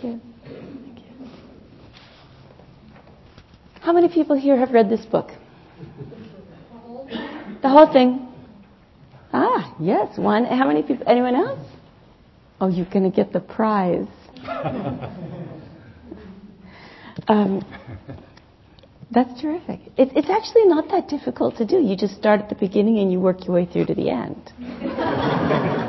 Thank you. Thank you. How many people here have read this book? The whole thing. Ah, yes, one. How many people? Anyone else? Oh, you're going to get the prize. um, that's terrific. It, it's actually not that difficult to do. You just start at the beginning and you work your way through to the end.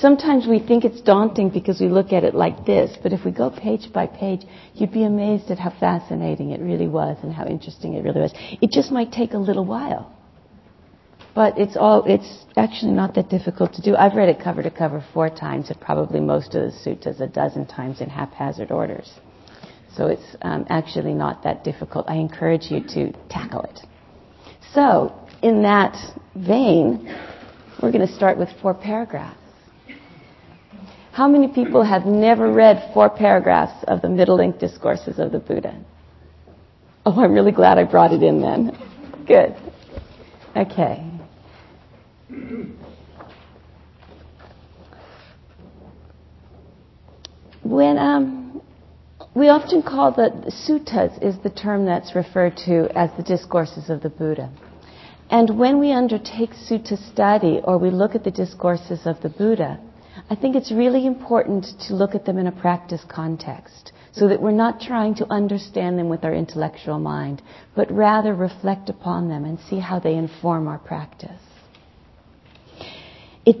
Sometimes we think it's daunting because we look at it like this, but if we go page by page, you'd be amazed at how fascinating it really was and how interesting it really was. It just might take a little while. But it's all, it's actually not that difficult to do. I've read it cover to cover four times and probably most of the suttas a dozen times in haphazard orders. So it's um, actually not that difficult. I encourage you to tackle it. So, in that vein, we're going to start with four paragraphs. How many people have never read four paragraphs of the Middle Length Discourses of the Buddha? Oh, I'm really glad I brought it in then. Good. Okay. When um, we often call the, the suttas is the term that's referred to as the discourses of the Buddha. And when we undertake sutta study or we look at the discourses of the Buddha, I think it's really important to look at them in a practice context so that we're not trying to understand them with our intellectual mind, but rather reflect upon them and see how they inform our practice. It,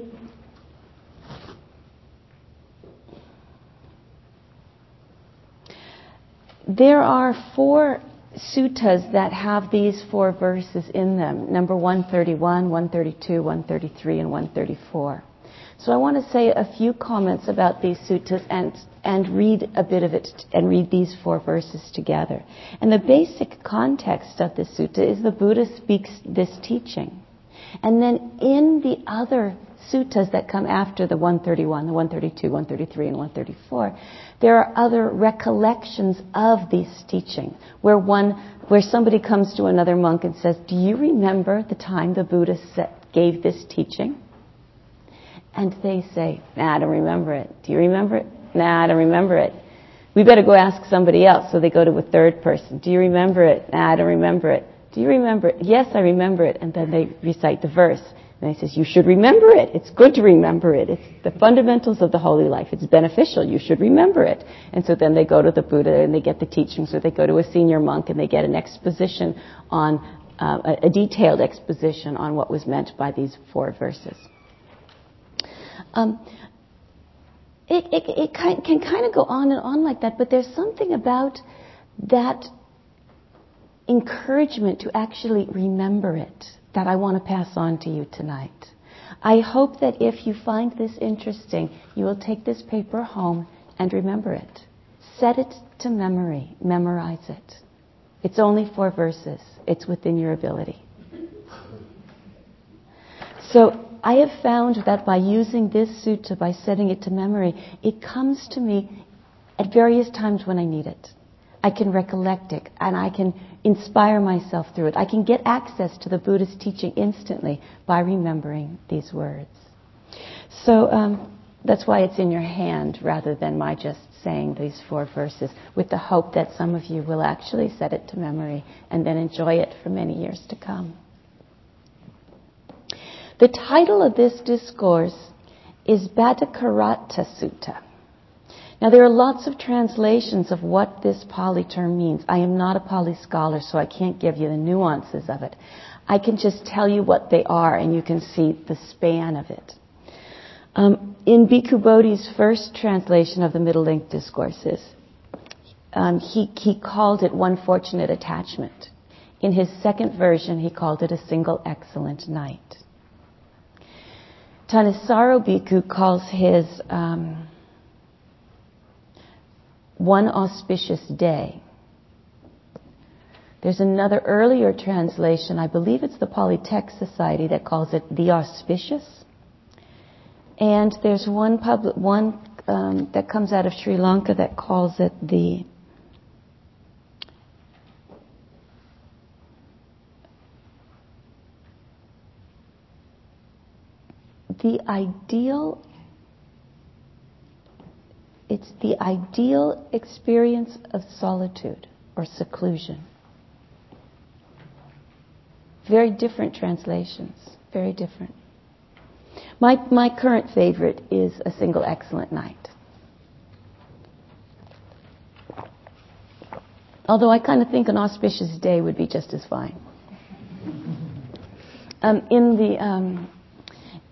there are four suttas that have these four verses in them number 131, 132, 133, and 134. So I want to say a few comments about these suttas and, and read a bit of it and read these four verses together. And the basic context of this sutta is the Buddha speaks this teaching. And then in the other suttas that come after the 131, the 132, 133, and 134, there are other recollections of this teaching where one, where somebody comes to another monk and says, do you remember the time the Buddha gave this teaching? And they say, nah, I don't remember it. Do you remember it? Nah, I don't remember it. We better go ask somebody else. So they go to a third person. Do you remember it? Nah, I don't remember it. Do you remember it? Yes, I remember it. And then they recite the verse. And he says, you should remember it. It's good to remember it. It's the fundamentals of the holy life. It's beneficial. You should remember it. And so then they go to the Buddha and they get the teachings, or they go to a senior monk and they get an exposition on, uh, a, a detailed exposition on what was meant by these four verses. Um, it, it, it can, can kind of go on and on like that, but there's something about that encouragement to actually remember it that I want to pass on to you tonight. I hope that if you find this interesting, you will take this paper home and remember it. Set it to memory. Memorize it. It's only four verses. It's within your ability. So I have found that by using this sutta, by setting it to memory, it comes to me at various times when I need it. I can recollect it and I can inspire myself through it. I can get access to the Buddha's teaching instantly by remembering these words. So um, that's why it's in your hand rather than my just saying these four verses with the hope that some of you will actually set it to memory and then enjoy it for many years to come. The title of this discourse is Bhaddekaratta Sutta. Now there are lots of translations of what this Pali term means. I am not a Pali scholar, so I can't give you the nuances of it. I can just tell you what they are, and you can see the span of it. Um, in Bhikkhu Bodhi's first translation of the Middle Length Discourses, um, he, he called it one fortunate attachment. In his second version, he called it a single excellent night. Thanissaro Bhikkhu calls his um, one auspicious day. There's another earlier translation, I believe it's the Pali Text Society, that calls it the auspicious. And there's one, pub, one um, that comes out of Sri Lanka that calls it the the ideal it's the ideal experience of solitude or seclusion. Very different translations, very different. My, my current favorite is A Single Excellent Night. Although I kind of think an auspicious day would be just as fine. Um, in the um,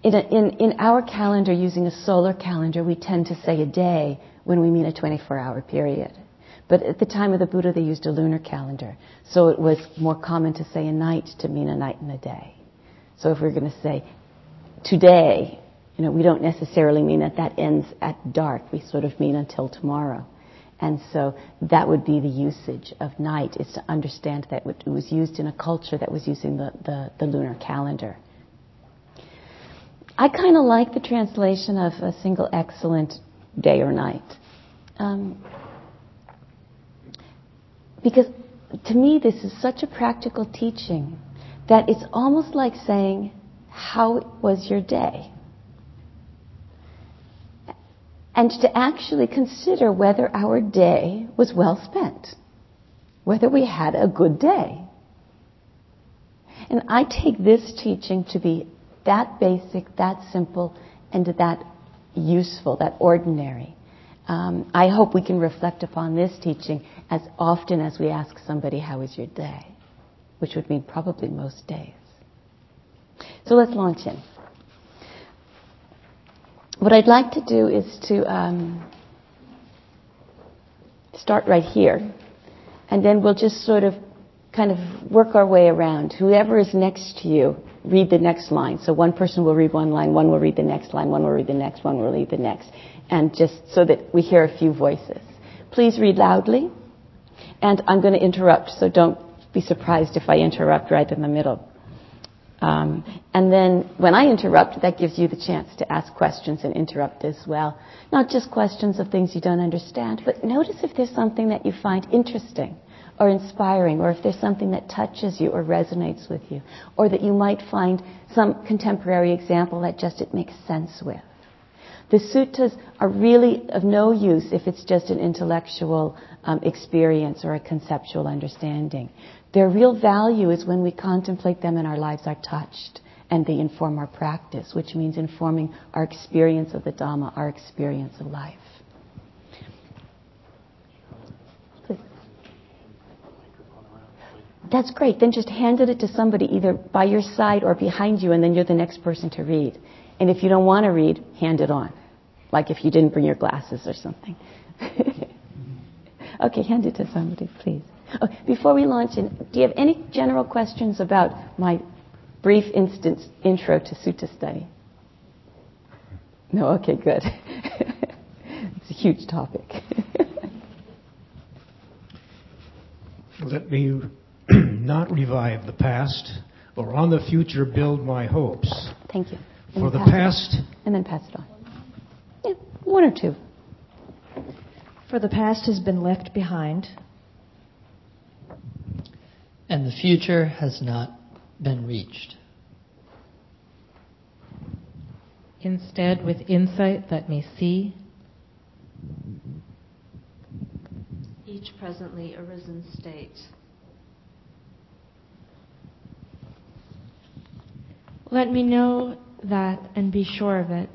in, a, in, in our calendar, using a solar calendar, we tend to say a day when we mean a 24-hour period. But at the time of the Buddha, they used a lunar calendar, so it was more common to say a night to mean a night and a day. So if we we're going to say today, you know, we don't necessarily mean that that ends at dark. We sort of mean until tomorrow. And so that would be the usage of night, is to understand that it was used in a culture that was using the, the, the lunar calendar. I kind of like the translation of a single excellent day or night. Um, because to me, this is such a practical teaching that it's almost like saying, How was your day? and to actually consider whether our day was well spent, whether we had a good day. And I take this teaching to be that basic, that simple, and that useful, that ordinary. Um, I hope we can reflect upon this teaching as often as we ask somebody, How is your day? which would mean probably most days. So let's launch in. What I'd like to do is to um, start right here, and then we'll just sort of kind of work our way around. Whoever is next to you, read the next line. So one person will read one line, one will read the next line, one will read the next, one will read the next, and just so that we hear a few voices. Please read loudly, and I'm going to interrupt, so don't be surprised if I interrupt right in the middle. Um, and then when I interrupt, that gives you the chance to ask questions and interrupt as well. Not just questions of things you don't understand, but notice if there's something that you find interesting or inspiring, or if there's something that touches you or resonates with you, or that you might find some contemporary example that just it makes sense with. The suttas are really of no use if it's just an intellectual um, experience or a conceptual understanding. Their real value is when we contemplate them and our lives are touched and they inform our practice, which means informing our experience of the Dhamma, our experience of life. That's great. Then just hand it to somebody either by your side or behind you, and then you're the next person to read. And if you don't want to read, hand it on. Like if you didn't bring your glasses or something. okay, hand it to somebody, please. Oh, before we launch in, do you have any general questions about my brief instance intro to sutta study? No? Okay, good. it's a huge topic. Let me not revive the past or on the future build my hopes. Thank you. For the past. And then pass it on. Yeah, one or two. For the past has been left behind. And the future has not been reached. Instead, with insight that may see each presently arisen state. Let me know that and be sure of it.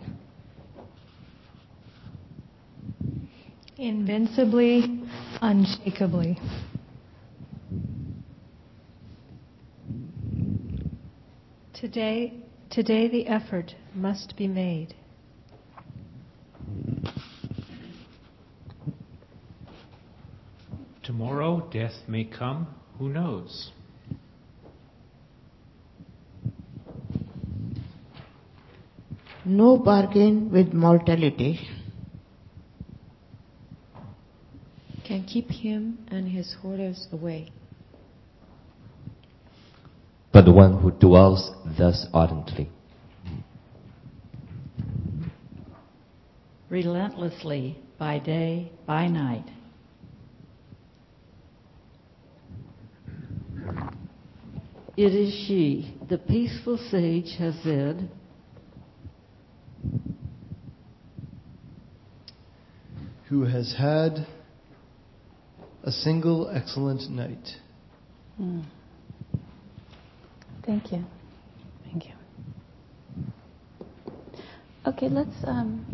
Invincibly, unshakably. Today, today the effort must be made. Tomorrow death may come, who knows? No bargain with mortality can keep him and his hoarders away. But the one who dwells thus ardently, relentlessly by day, by night. It is she, the peaceful sage has said, who has had a single excellent night. Hmm. Thank you. Thank you. Okay, let's. Um,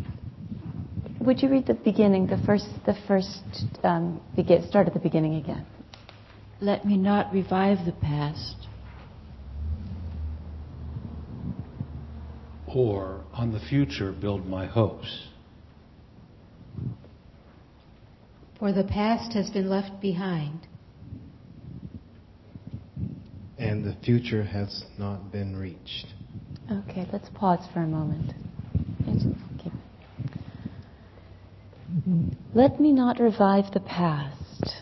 would you read the beginning, the first, the first, um, begin, start at the beginning again? Let me not revive the past. Or on the future build my hopes. For the past has been left behind. And the future has not been reached. Okay, let's pause for a moment. Okay. Let me not revive the past.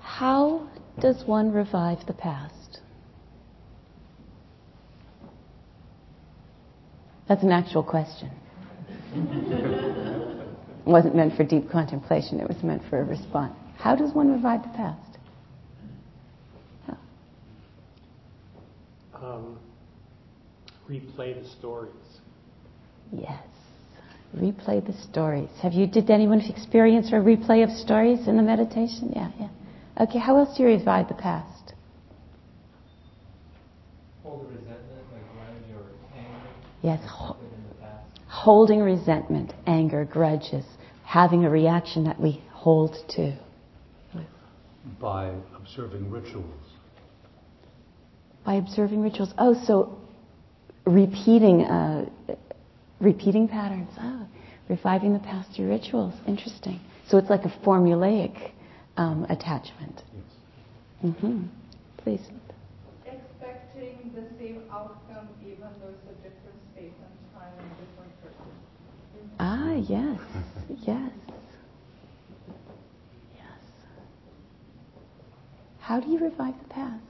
How does one revive the past? That's an actual question. it wasn't meant for deep contemplation, it was meant for a response. How does one revive the past? Um, replay the stories. Yes. Replay the stories. Have you, did anyone experience a replay of stories in the meditation? Yeah, yeah. Okay, how else do you revive the past? Hold resentment, like grudge or anger. Yes, ho- holding resentment, anger, grudges, having a reaction that we hold to. By observing rituals. By observing rituals. Oh, so repeating, uh, repeating patterns. Oh, reviving the past through rituals. Interesting. So it's like a formulaic um, attachment. Yes. Mm-hmm. Please. Expecting the same outcome even though it's a different space and time and different person. Ah, yes, yes, yes. How do you revive the past?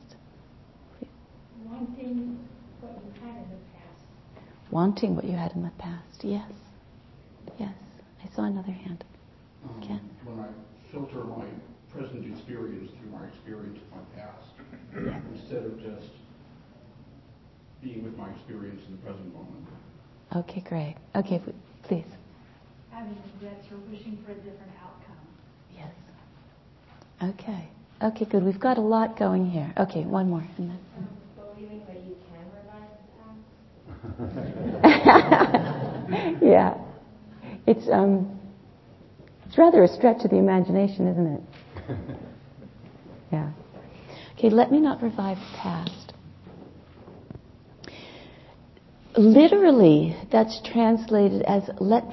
Wanting what you had in the past. Wanting what you had in the past. Yes, yes. I saw another hand. Um, Ken. When I filter my present experience through my experience of my past, instead of just being with my experience in the present moment. Okay, great. Okay, please. Having regrets or wishing for a different outcome. Yes. Okay. Okay, good. We've got a lot going here. Okay, one more. And then... Believing that you can revive the past. yeah. It's um it's rather a stretch of the imagination, isn't it? yeah. Okay, let me not revive the past. Literally, that's translated as let,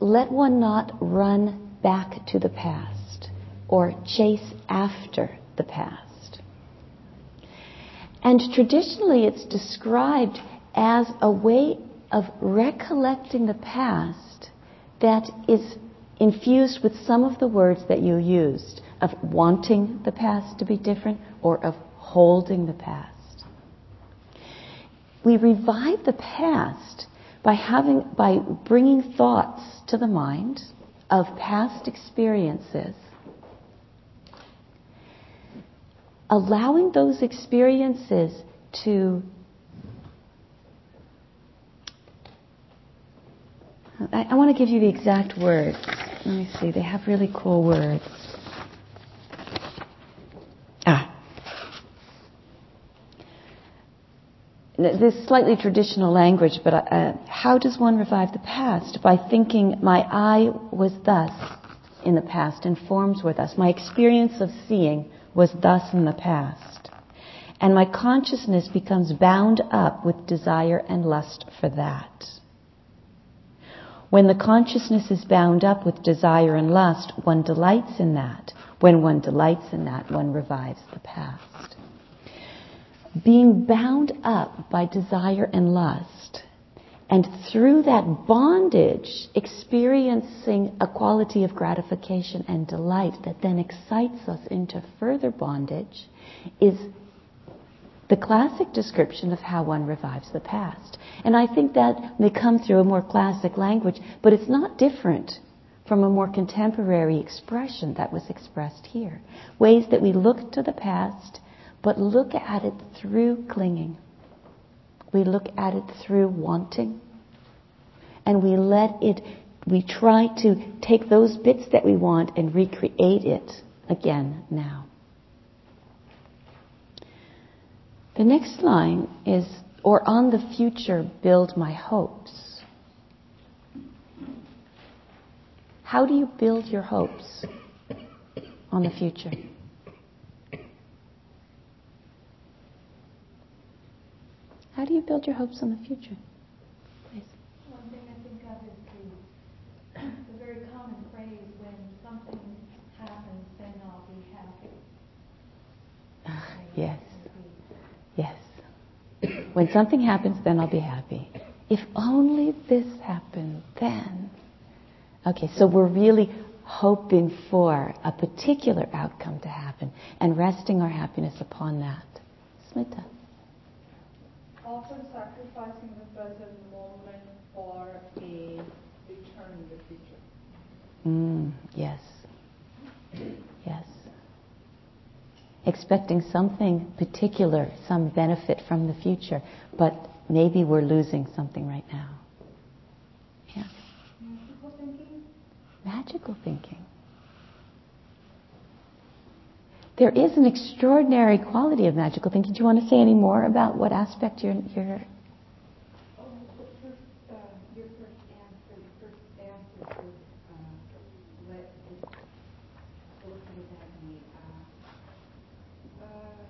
let one not run back to the past or chase after the past. And traditionally, it's described as a way of recollecting the past that is infused with some of the words that you used of wanting the past to be different or of holding the past. We revive the past by having, by bringing thoughts to the mind of past experiences, allowing those experiences to I, I want to give you the exact words. Let me see. They have really cool words. This slightly traditional language, but uh, how does one revive the past? By thinking, my eye was thus in the past, and forms were thus. My experience of seeing was thus in the past. And my consciousness becomes bound up with desire and lust for that. When the consciousness is bound up with desire and lust, one delights in that. When one delights in that, one revives the past. Being bound up by desire and lust, and through that bondage, experiencing a quality of gratification and delight that then excites us into further bondage, is the classic description of how one revives the past. And I think that may come through a more classic language, but it's not different from a more contemporary expression that was expressed here. Ways that we look to the past, but look at it through clinging. We look at it through wanting, and we let it we try to take those bits that we want and recreate it again now. The next line is, or on the future build my hopes. How do you build your hopes on the future? How do you build your hopes on the future? Please. One thing I think of is the, the very common phrase, when something happens, then I'll be happy. Yes. Yes. When something happens, then I'll be happy. If only this happened, then. Okay, so we're really hoping for a particular outcome to happen and resting our happiness upon that. Smita. Often sacrificing the present moment for a return in the future. Mm, yes. Yes. Expecting something particular, some benefit from the future, but maybe we're losing something right now. Yeah. Magical thinking? Magical thinking. There is an extraordinary quality of magical thinking. Do you want to say any more about what aspect you're, you're Oh, the first, uh, your first answer, the first answer was, uh, let it, what does that mean? Uh, uh,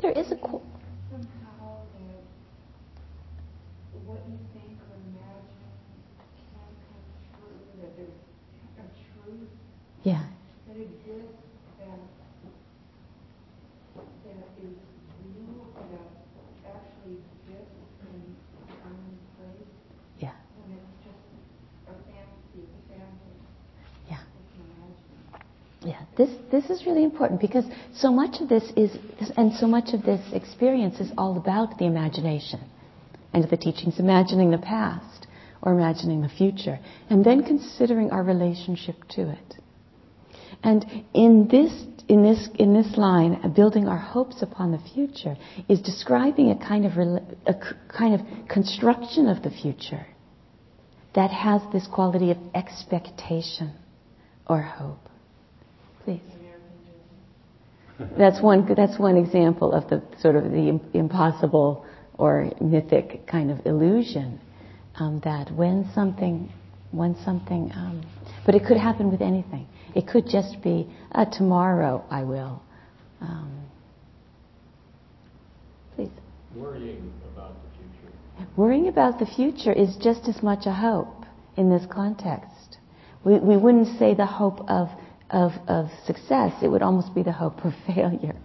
There is a. Qu- somehow that what you think or imagine can come true, that there's a truth yeah. that exists that that is real, that actually exists in a common place. Yeah. And it's just a fantasy, it's a fantasy. Yeah. It's an imagining. Yeah, this this is really important because so much of this is, and so much of this experience is all about the imagination, and the teachings, imagining the past or imagining the future, and then considering our relationship to it. And in this in this in this line, uh, building our hopes upon the future is describing a kind of a kind of construction of the future that has this quality of expectation or hope. Please. That's one. That's one example of the sort of the impossible or mythic kind of illusion um, that when something, when something, um, but it could happen with anything. It could just be uh, tomorrow. I will. Um, please. Worrying about the future. Worrying about the future is just as much a hope in this context. We, we wouldn't say the hope of, of, of success, it would almost be the hope of failure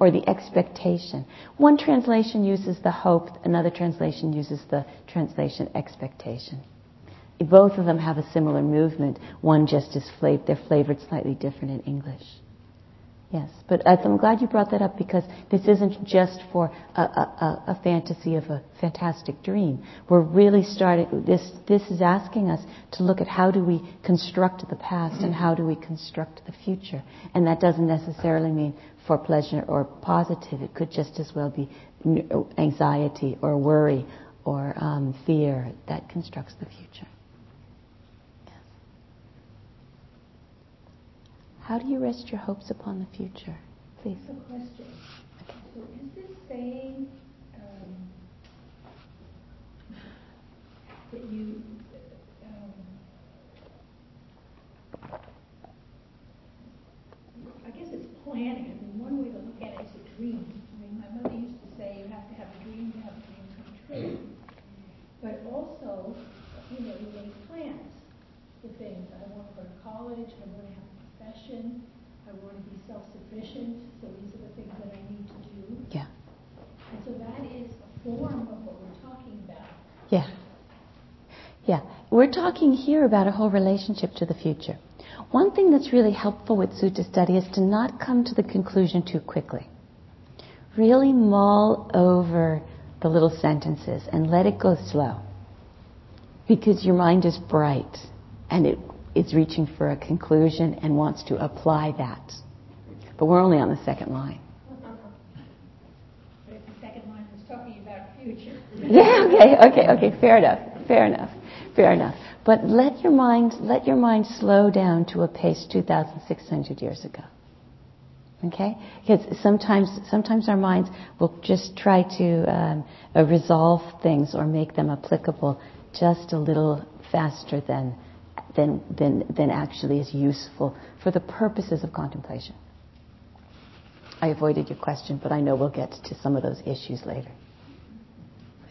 or the expectation. One translation uses the hope, another translation uses the translation expectation. Both of them have a similar movement. One just is flavored, they're flavored slightly different in English. Yes, but I'm glad you brought that up because this isn't just for a, a, a, fantasy of a fantastic dream. We're really starting, this, this is asking us to look at how do we construct the past and how do we construct the future. And that doesn't necessarily mean for pleasure or positive. It could just as well be anxiety or worry or um, fear that constructs the future. How do you rest your hopes upon the future? Please. A question. So is this saying um, that you um, I guess it's planning. I mean, one way to look at it is a dream. I mean, my mother used to say you have to have a dream to have a dream come true. But also, you know, you make plans for things. I want to go to college. I want to have profession. I want to be self-sufficient. So these are the things that I need to do. Yeah. And so that is a form of what we're talking about. Yeah. Yeah. We're talking here about a whole relationship to the future. One thing that's really helpful with sutta study is to not come to the conclusion too quickly. Really mull over the little sentences and let it go slow. Because your mind is bright and it is reaching for a conclusion and wants to apply that. But we're only on the second line. But if the second line was talking about future. Yeah, okay, okay, okay, fair enough, fair enough, fair enough. But let your mind, let your mind slow down to a pace 2,600 years ago. Okay? Because sometimes, sometimes our minds will just try to um, uh, resolve things or make them applicable just a little faster than, than, than, than actually is useful for the purposes of contemplation. I avoided your question, but I know we'll get to some of those issues later.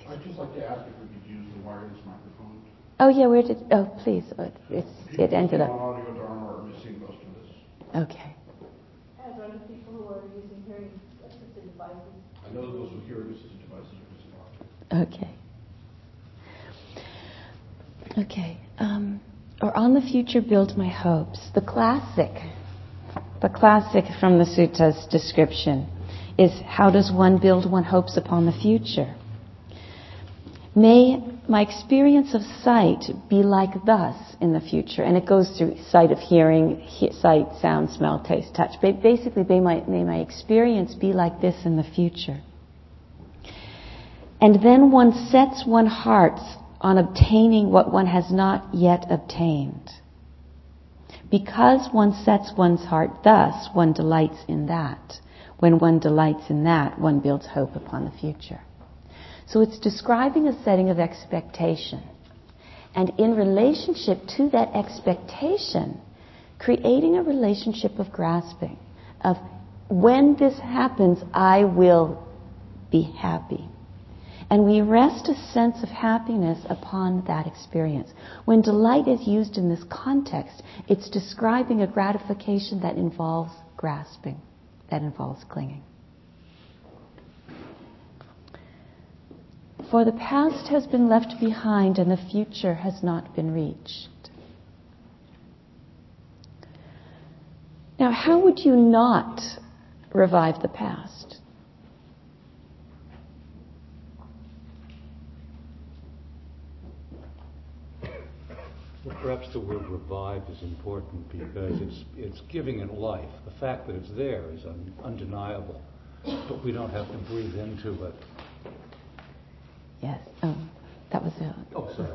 I'd just like to ask if we could use the wireless microphone. Oh yeah, where did? Oh please, oh, it's, it ended up. AudioDharma are missing most of this. Okay. As are the people who are using hearing assisted devices. I know those with hearing assisted devices are missing. Okay. Okay. Um, or on the future build my hopes. The classic, the classic from the suttas description is how does one build one hopes upon the future? May my experience of sight be like thus in the future. And it goes through sight of hearing, he, sight, sound, smell, taste, touch. Ba- Basically, may my, may my experience be like this in the future. And then one sets one heart on obtaining what one has not yet obtained. Because one sets one's heart thus, one delights in that. When one delights in that, one builds hope upon the future. So it's describing a setting of expectation. And in relationship to that expectation, creating a relationship of grasping, of when this happens, I will be happy. And we rest a sense of happiness upon that experience. When delight is used in this context, it's describing a gratification that involves grasping, that involves clinging. For the past has been left behind and the future has not been reached. Now, how would you not revive the past? Well, perhaps the word revive is important because it's, it's giving it life. The fact that it's there is un, undeniable, but we don't have to breathe into it. Yes. Oh, that was a. Oh, sorry.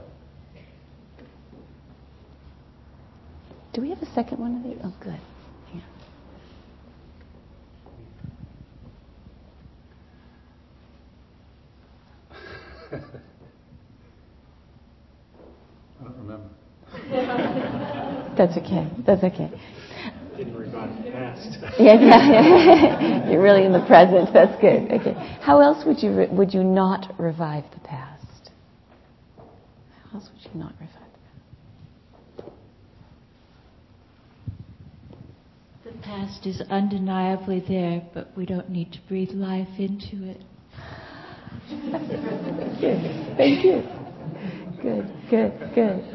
Do we have a second one of these? Oh, good. Yeah. I don't remember. That's okay. That's okay. Didn't revive the past. Yeah, yeah, yeah. You're really in the present. That's good. Okay. How else would you re- would you not revive the past? How else would you not revive The past is undeniably there, but we don't need to breathe life into it. Good. Thank you. Good, good, good.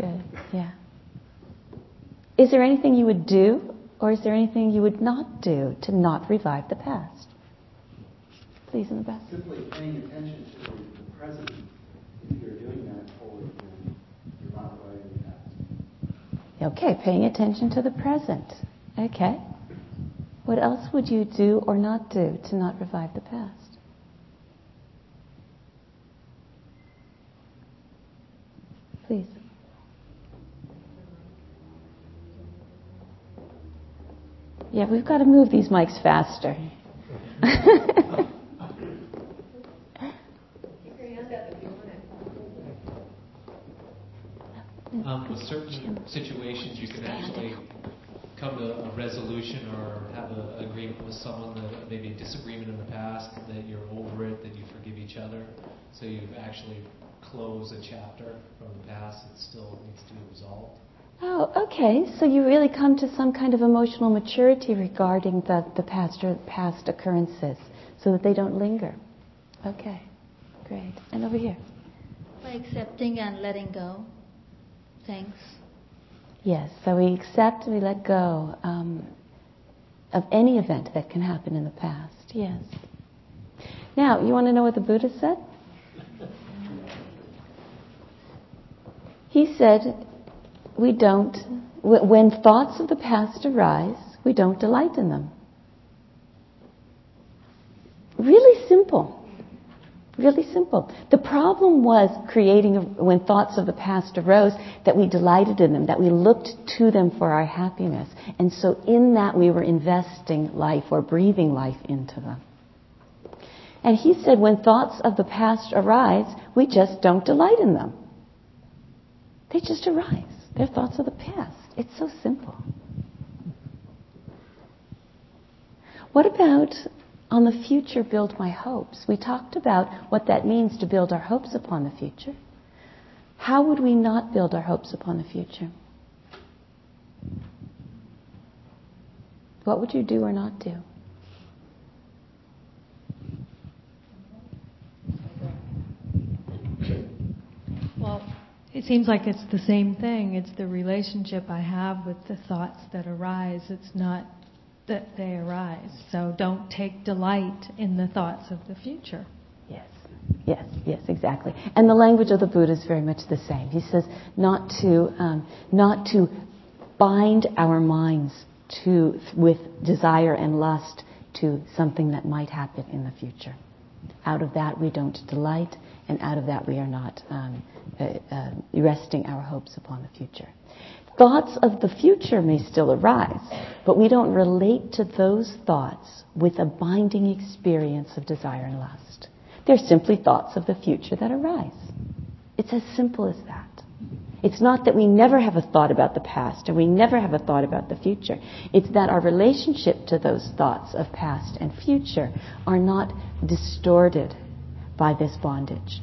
Good, yeah. Is there anything you would do, or is there anything you would not do to not revive the past? Please, in the back. Simply paying attention to the, present. If you're doing that fully, then you're not reviving the past. Okay, paying attention to the present. Okay. What else would you do or not do to not revive the past? Please. Yeah, we've got to move these mics faster. Um, with certain situations, you can actually come to a resolution or have an agreement with someone that maybe a disagreement in the past that you're over it, that you forgive each other. So you've actually closed a chapter from the past that still needs to be resolved. Oh, okay. So you really come to some kind of emotional maturity regarding the, the past or past occurrences so that they don't linger. Okay, great. And over here. By accepting and letting go. Thanks. Yes, so we accept and we let go um, of any event that can happen in the past. Yes. Now, you want to know what the Buddha said? He said, we don't, when thoughts of the past arise, we don't delight in them. Really simple. Really simple. The problem was creating, when thoughts of the past arose, that we delighted in them, that we looked to them for our happiness. And so in that we were investing life or breathing life into them. And he said when thoughts of the past arise, we just don't delight in them. They just arise. They're thoughts of the past. It's so simple. What about on the future build my hopes? We talked about what that means to build our hopes upon the future. How would we not build our hopes upon the future? What would you do or not do? Well, it seems like it's the same thing. It's the relationship I have with the thoughts that arise. It's not that they arise. So don't take delight in the thoughts of the future. Yes, yes, yes, exactly. And the language of the Buddha is very much the same. He says not to um, not to bind our minds to with desire and lust to something that might happen in the future. Out of that we don't delight, and out of that we are not um, uh, uh, resting our hopes upon the future. Thoughts of the future may still arise, but we don't relate to those thoughts with a binding experience of desire and lust. They're simply thoughts of the future that arise. It's as simple as that. It's not that we never have a thought about the past and we never have a thought about the future. It's that our relationship to those thoughts of past and future are not distorted by this bondage.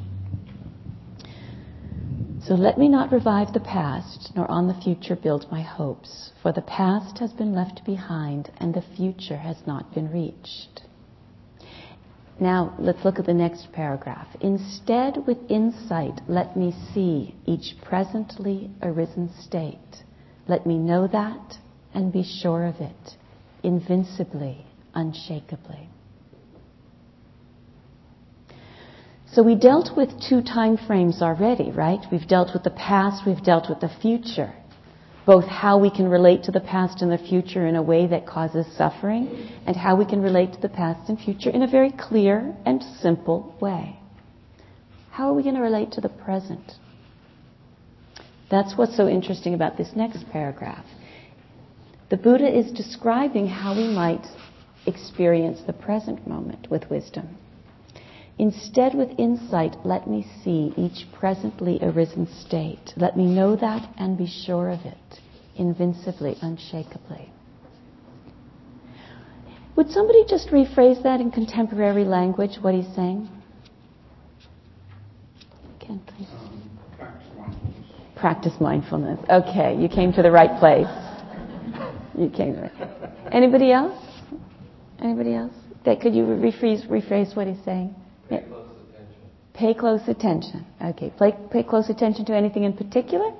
So let me not revive the past, nor on the future build my hopes, for the past has been left behind and the future has not been reached. Now, let's look at the next paragraph. Instead, with insight, let me see each presently arisen state. Let me know that and be sure of it, invincibly, unshakably. So we dealt with two time frames already, right? We've dealt with the past, we've dealt with the future. Both how we can relate to the past and the future in a way that causes suffering, and how we can relate to the past and future in a very clear and simple way. How are we going to relate to the present? That's what's so interesting about this next paragraph. The Buddha is describing how we might experience the present moment with wisdom. Instead, with insight, let me see each presently arisen state. Let me know that and be sure of it, invincibly, unshakably. Would somebody just rephrase that in contemporary language, what he's saying? Ken, please. practice mindfulness. Okay, you came to the right place. You came to the right. Anybody else? Anybody else? That could you rephrase rephrase what he's saying? Pay close attention. Pay close attention. Okay. Pay, pay close attention to anything in particular?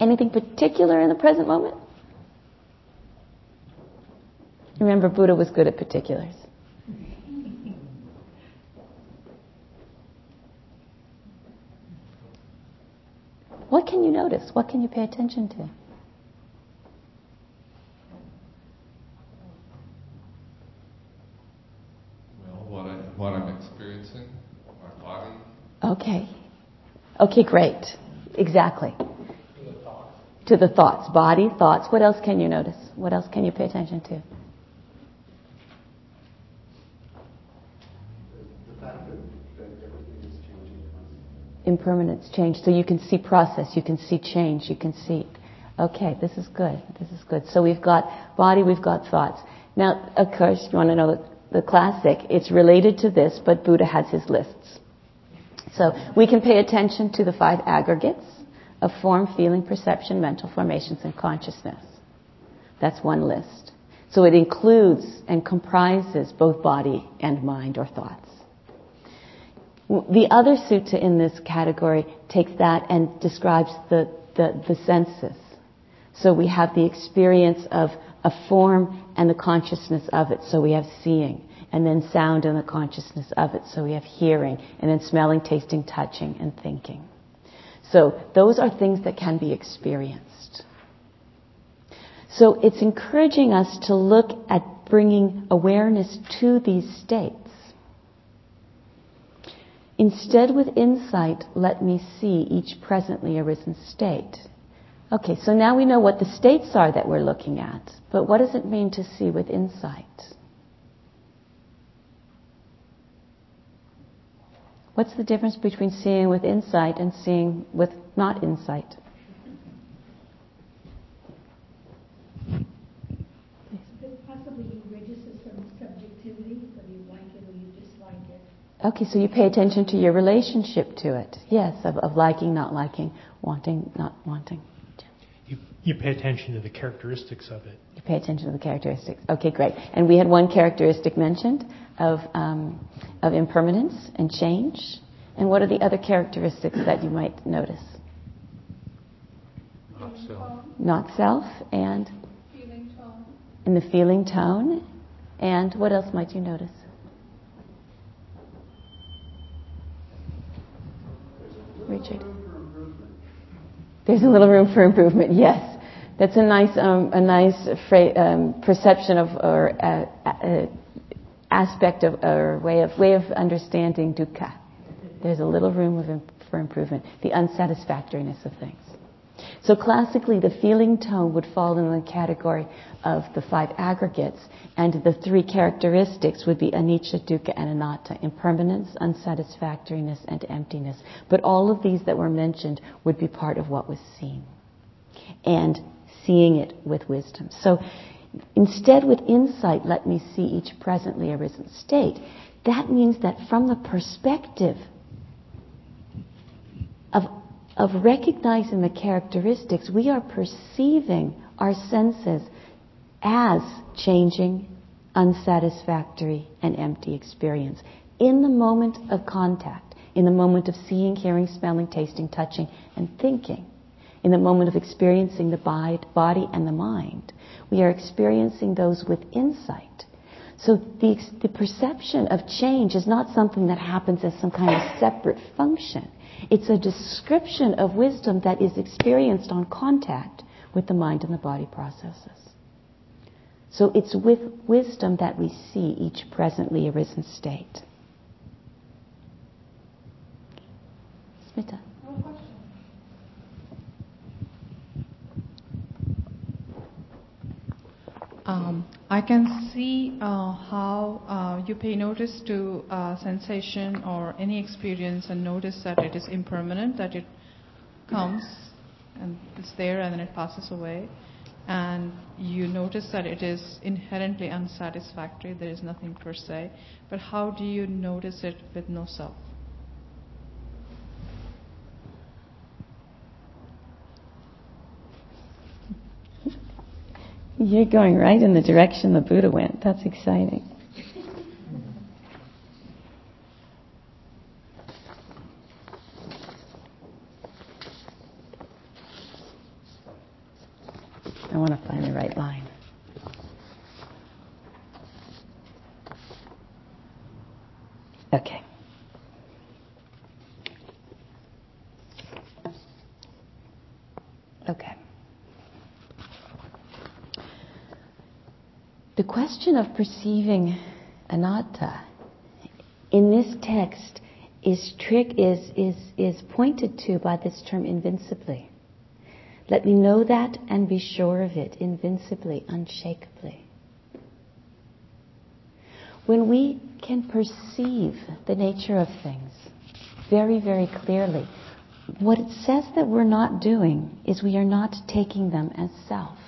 Anything particular in the present moment? Remember, Buddha was good at particulars. What can you notice? What can you pay attention to? Well, what, I, what I'm experiencing, my body. Okay. Okay, great. Exactly. To the thoughts. To the thoughts. Body, thoughts. What else can you notice? What else can you pay attention to? The fact that, that everything is changing constantly. Impermanence, change. So you can see process, you can see change, you can see. Okay, this is good. This is good. So we've got body, we've got thoughts. Now, of course, you want to know the, classic. It's related to this, but Buddha has his lists. So we can pay attention to the five aggregates of form, feeling, perception, mental formations, and consciousness. That's one list. So it includes and comprises both body and mind or thoughts. The other sutta in this category takes that and describes the, the, the senses. So we have the experience of a form and the consciousness of it. So we have seeing, and then sound and the consciousness of it. So we have hearing, and then smelling, tasting, touching, and thinking. So those are things that can be experienced. So it's encouraging us to look at bringing awareness to these states. Instead, with insight, let me see each presently arisen state. Okay, so now we know what the states are that we're looking at, but what does it mean to see with insight? What's the difference between seeing with insight and seeing with not insight? Okay, so you pay attention to your relationship to it. Yes, of, of liking, not liking, wanting, not wanting. You, you pay attention to the characteristics of it. You pay attention to the characteristics. Okay, great. And we had one characteristic mentioned of, um, of impermanence and change. And what are the other characteristics that you might notice? Not self. Not self and Feeling tone. and the feeling tone. And what else might you notice? Richard. There's a little room for improvement. Yes, that's a nice, um, a nice fra- um, perception of or uh, uh, aspect of or way of way of understanding dukkha. There's a little room for improvement. The unsatisfactoriness of things. So classically, the feeling tone would fall in the category of the five aggregates, and the three characteristics would be anicca, dukkha, and anatta: impermanence, unsatisfactoriness, and emptiness. But all of these that were mentioned would be part of what was seen, and seeing it with wisdom. So instead, with insight, let me see each presently arisen state. That means that from the perspective of of recognizing the characteristics, we are perceiving our senses as changing, unsatisfactory, and empty experience in the moment of contact, in the moment of seeing, hearing, smelling, tasting, touching, and thinking, in the moment of experiencing the body and the mind. We are experiencing those with insight. So the, the perception of change is not something that happens as some kind of separate function. It's a description of wisdom that is experienced on contact with the mind and the body processes. So it's with wisdom that we see each presently arisen state. Smita. No question. Um, I can see uh, how uh, you pay notice to uh, sensation or any experience and notice that it is impermanent, that it comes and it's there and then it passes away. And you notice that it is inherently unsatisfactory, there is nothing per se. But how do you notice it with no self? You're going right in the direction the Buddha went. That's exciting. I want to find the right line. Okay. Okay. Question of perceiving anatta in this text is trick is, is, is pointed to by this term invincibly. Let me know that and be sure of it, invincibly, unshakably. When we can perceive the nature of things very, very clearly, what it says that we're not doing is we are not taking them as self.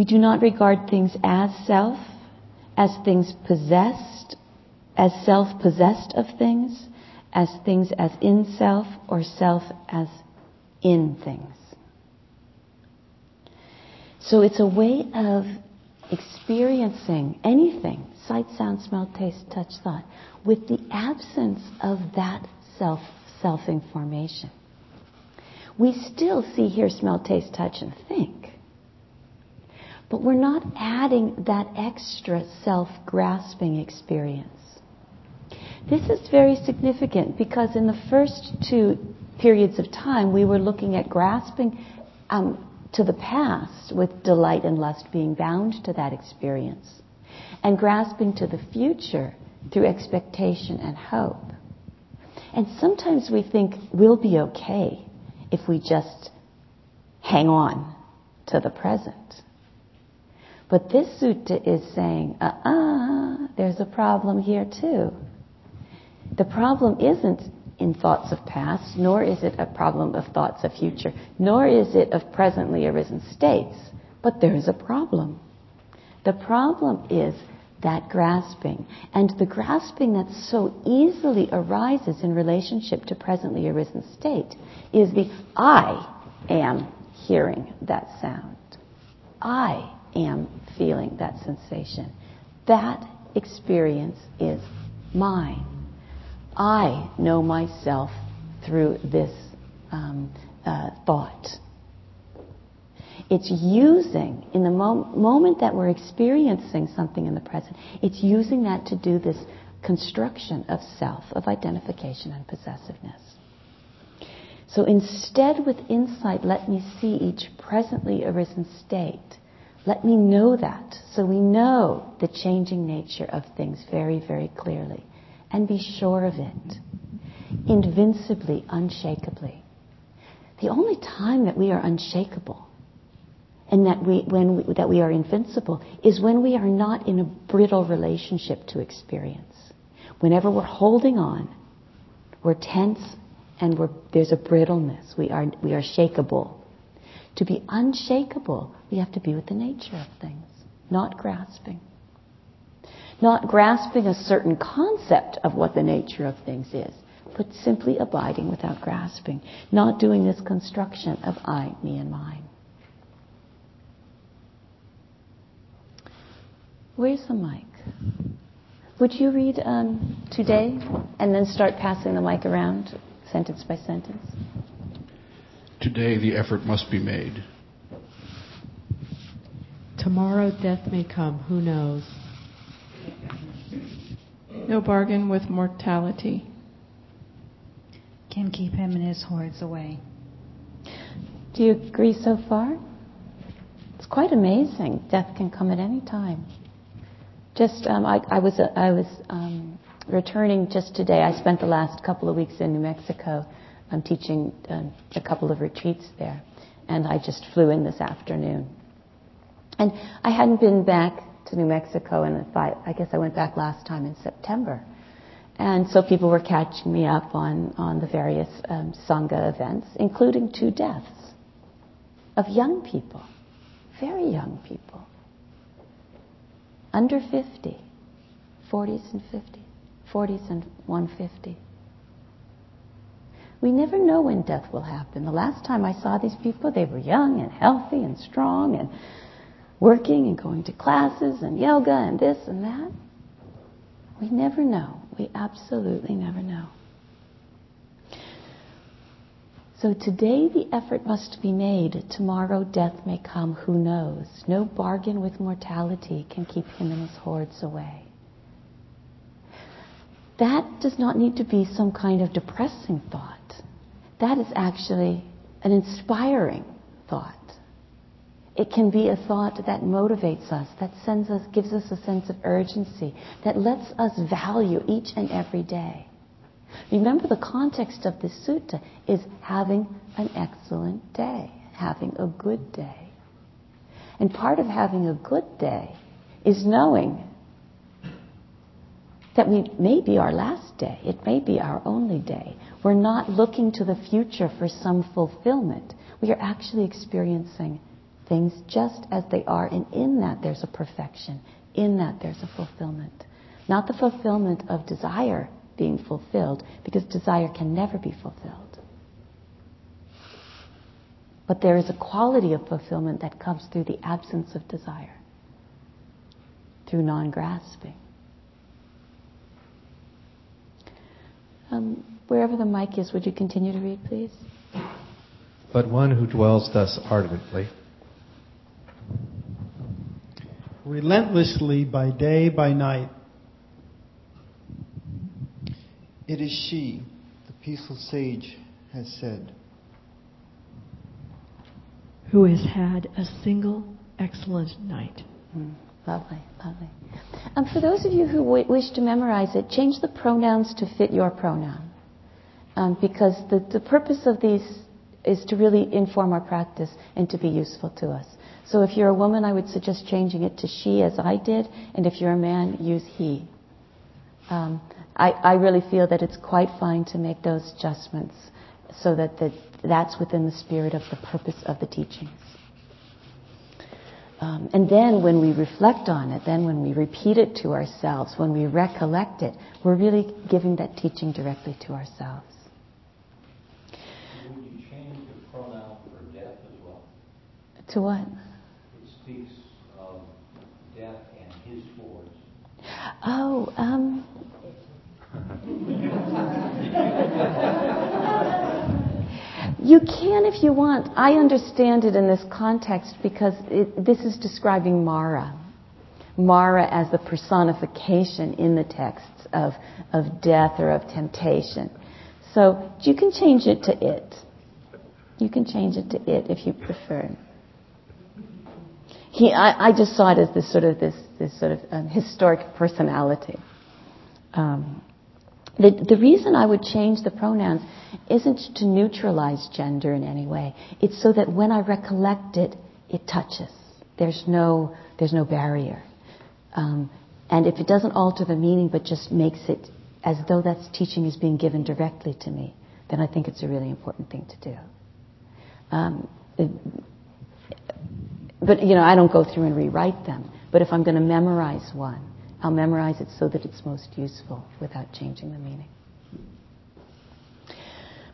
We do not regard things as self, as things possessed, as self possessed of things, as things as in self, or self as in things. So it's a way of experiencing anything sight, sound, smell, taste, touch, thought with the absence of that self self information. We still see, hear, smell, taste, touch, and think. But we're not adding that extra self grasping experience. This is very significant because in the first two periods of time, we were looking at grasping um, to the past with delight and lust being bound to that experience, and grasping to the future through expectation and hope. And sometimes we think we'll be okay if we just hang on to the present. But this sutta is saying, uh uh there's a problem here too. The problem isn't in thoughts of past, nor is it a problem of thoughts of future, nor is it of presently arisen states, but there is a problem. The problem is that grasping. And the grasping that so easily arises in relationship to presently arisen state is the I am hearing that sound. I am feeling that sensation. That experience is mine. I know myself through this um, uh, thought. It's using, in the mo- moment that we're experiencing something in the present, it's using that to do this construction of self, of identification and possessiveness. So instead, with insight, let me see each presently arisen state. Let me know that. So we know the changing nature of things very, very clearly. And be sure of it. Invincibly, unshakably. The only time that we are unshakable and that we, when we, that we are invincible is when we are not in a brittle relationship to experience. Whenever we're holding on, we're tense and we're, there's a brittleness. We are, we are shakable. To be unshakable, we have to be with the nature of things, not grasping. Not grasping a certain concept of what the nature of things is, but simply abiding without grasping. Not doing this construction of I, me, and mine. Where's the mic? Would you read um, today and then start passing the mic around sentence by sentence? Today, the effort must be made. Tomorrow, death may come. Who knows? No bargain with mortality. Can keep him and his hordes away. Do you agree so far? It's quite amazing. Death can come at any time. Just, um, I, I, was, uh, I was um, returning just today. I spent the last couple of weeks in New Mexico. I'm teaching um, a couple of retreats there, and I just flew in this afternoon. And I hadn't been back to New Mexico in five, I guess I went back last time in September. And so people were catching me up on, on the various um, Sangha events, including two deaths of young people, very young people under 50, 40s and 50s, 40s and 150. We never know when death will happen. The last time I saw these people, they were young and healthy and strong and working and going to classes and yoga and this and that. We never know. We absolutely never know. So today the effort must be made. Tomorrow death may come, who knows? No bargain with mortality can keep him and his hordes away. That does not need to be some kind of depressing thought. That is actually an inspiring thought. It can be a thought that motivates us, that sends us, gives us a sense of urgency, that lets us value each and every day. Remember, the context of this sutta is having an excellent day, having a good day. And part of having a good day is knowing that we may be our last day. It may be our only day. We're not looking to the future for some fulfillment. We are actually experiencing things just as they are, and in that there's a perfection. In that there's a fulfillment. Not the fulfillment of desire, being fulfilled because desire can never be fulfilled. But there is a quality of fulfillment that comes through the absence of desire, through non grasping. Um, wherever the mic is, would you continue to read, please? But one who dwells thus ardently, relentlessly by day, by night, It is she, the peaceful sage, has said. Who has had a single excellent night. Mm, lovely, lovely. Um, for those of you who w- wish to memorize it, change the pronouns to fit your pronoun. Um, because the, the purpose of these is to really inform our practice and to be useful to us. So if you're a woman, I would suggest changing it to she as I did, and if you're a man, use he. Um, I, I, really feel that it's quite fine to make those adjustments so that the, that's within the spirit of the purpose of the teachings. Um, and then when we reflect on it, then when we repeat it to ourselves, when we recollect it, we're really giving that teaching directly to ourselves. Would you change the pronoun for death as well? To what? It speaks of death and his force. Oh, um. You can if you want. I understand it in this context because it, this is describing Mara. Mara as the personification in the texts of, of death or of temptation. So you can change it to it. You can change it to it if you prefer. He, I, I just saw it as this sort of this, this sort of um, historic personality. Um, the, the reason I would change the pronouns isn't to neutralize gender in any way. It's so that when I recollect it, it touches. There's no, there's no barrier. Um, and if it doesn't alter the meaning but just makes it as though that teaching is being given directly to me, then I think it's a really important thing to do. Um, it, but, you know, I don't go through and rewrite them. But if I'm going to memorize one, I'll memorize it so that it's most useful without changing the meaning.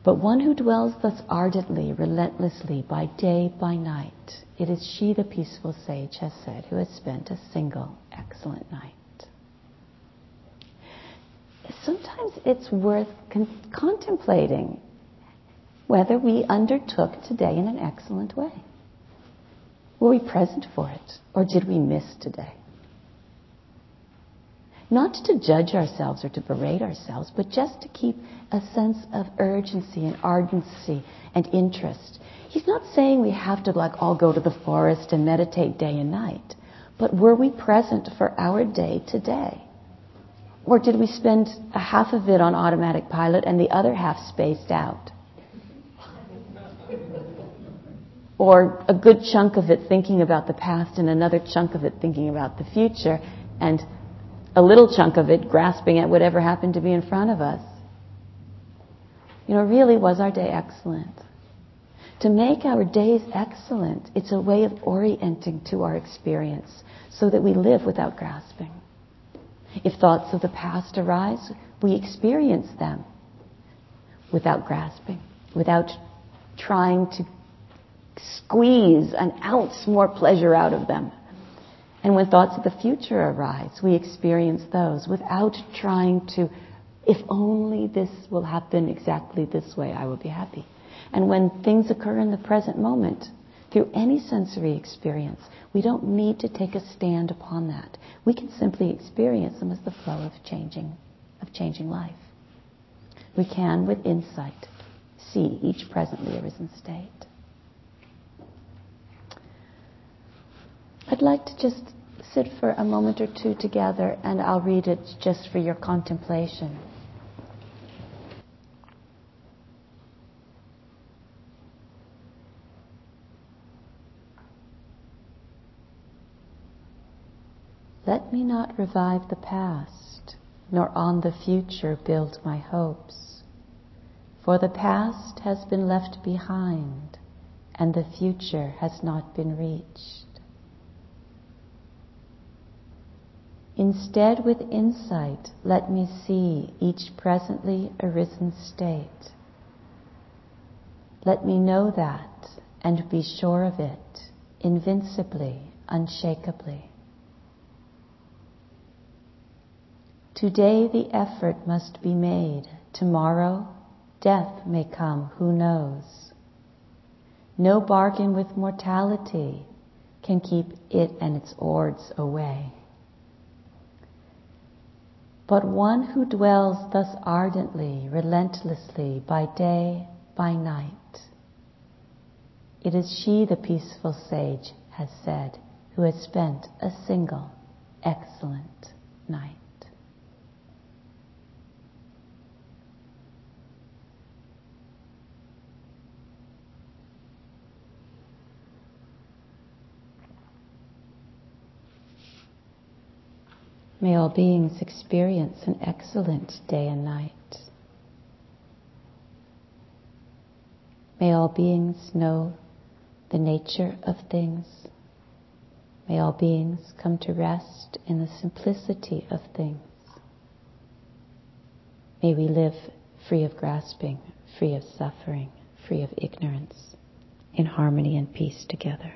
But one who dwells thus ardently, relentlessly, by day, by night, it is she, the peaceful sage, has said, who has spent a single excellent night. Sometimes it's worth con- contemplating whether we undertook today in an excellent way. Were we present for it, or did we miss today? Not to judge ourselves or to berate ourselves, but just to keep a sense of urgency and ardency and interest. He's not saying we have to like all go to the forest and meditate day and night, but were we present for our day today? Or did we spend a half of it on automatic pilot and the other half spaced out? Or a good chunk of it thinking about the past and another chunk of it thinking about the future and a little chunk of it grasping at whatever happened to be in front of us. You know, really was our day excellent? To make our days excellent, it's a way of orienting to our experience so that we live without grasping. If thoughts of the past arise, we experience them without grasping, without trying to squeeze an ounce more pleasure out of them. And when thoughts of the future arise, we experience those without trying to, if only this will happen exactly this way, I will be happy. And when things occur in the present moment, through any sensory experience, we don't need to take a stand upon that. We can simply experience them as the flow of changing, of changing life. We can, with insight, see each presently arisen state. I'd like to just sit for a moment or two together and I'll read it just for your contemplation. Let me not revive the past, nor on the future build my hopes. For the past has been left behind, and the future has not been reached. Instead, with insight, let me see each presently arisen state. Let me know that and be sure of it, invincibly, unshakably. Today the effort must be made. Tomorrow, death may come, who knows? No bargain with mortality can keep it and its ords away. But one who dwells thus ardently, relentlessly, by day, by night. It is she, the peaceful sage, has said, who has spent a single excellent night. May all beings experience an excellent day and night. May all beings know the nature of things. May all beings come to rest in the simplicity of things. May we live free of grasping, free of suffering, free of ignorance, in harmony and peace together.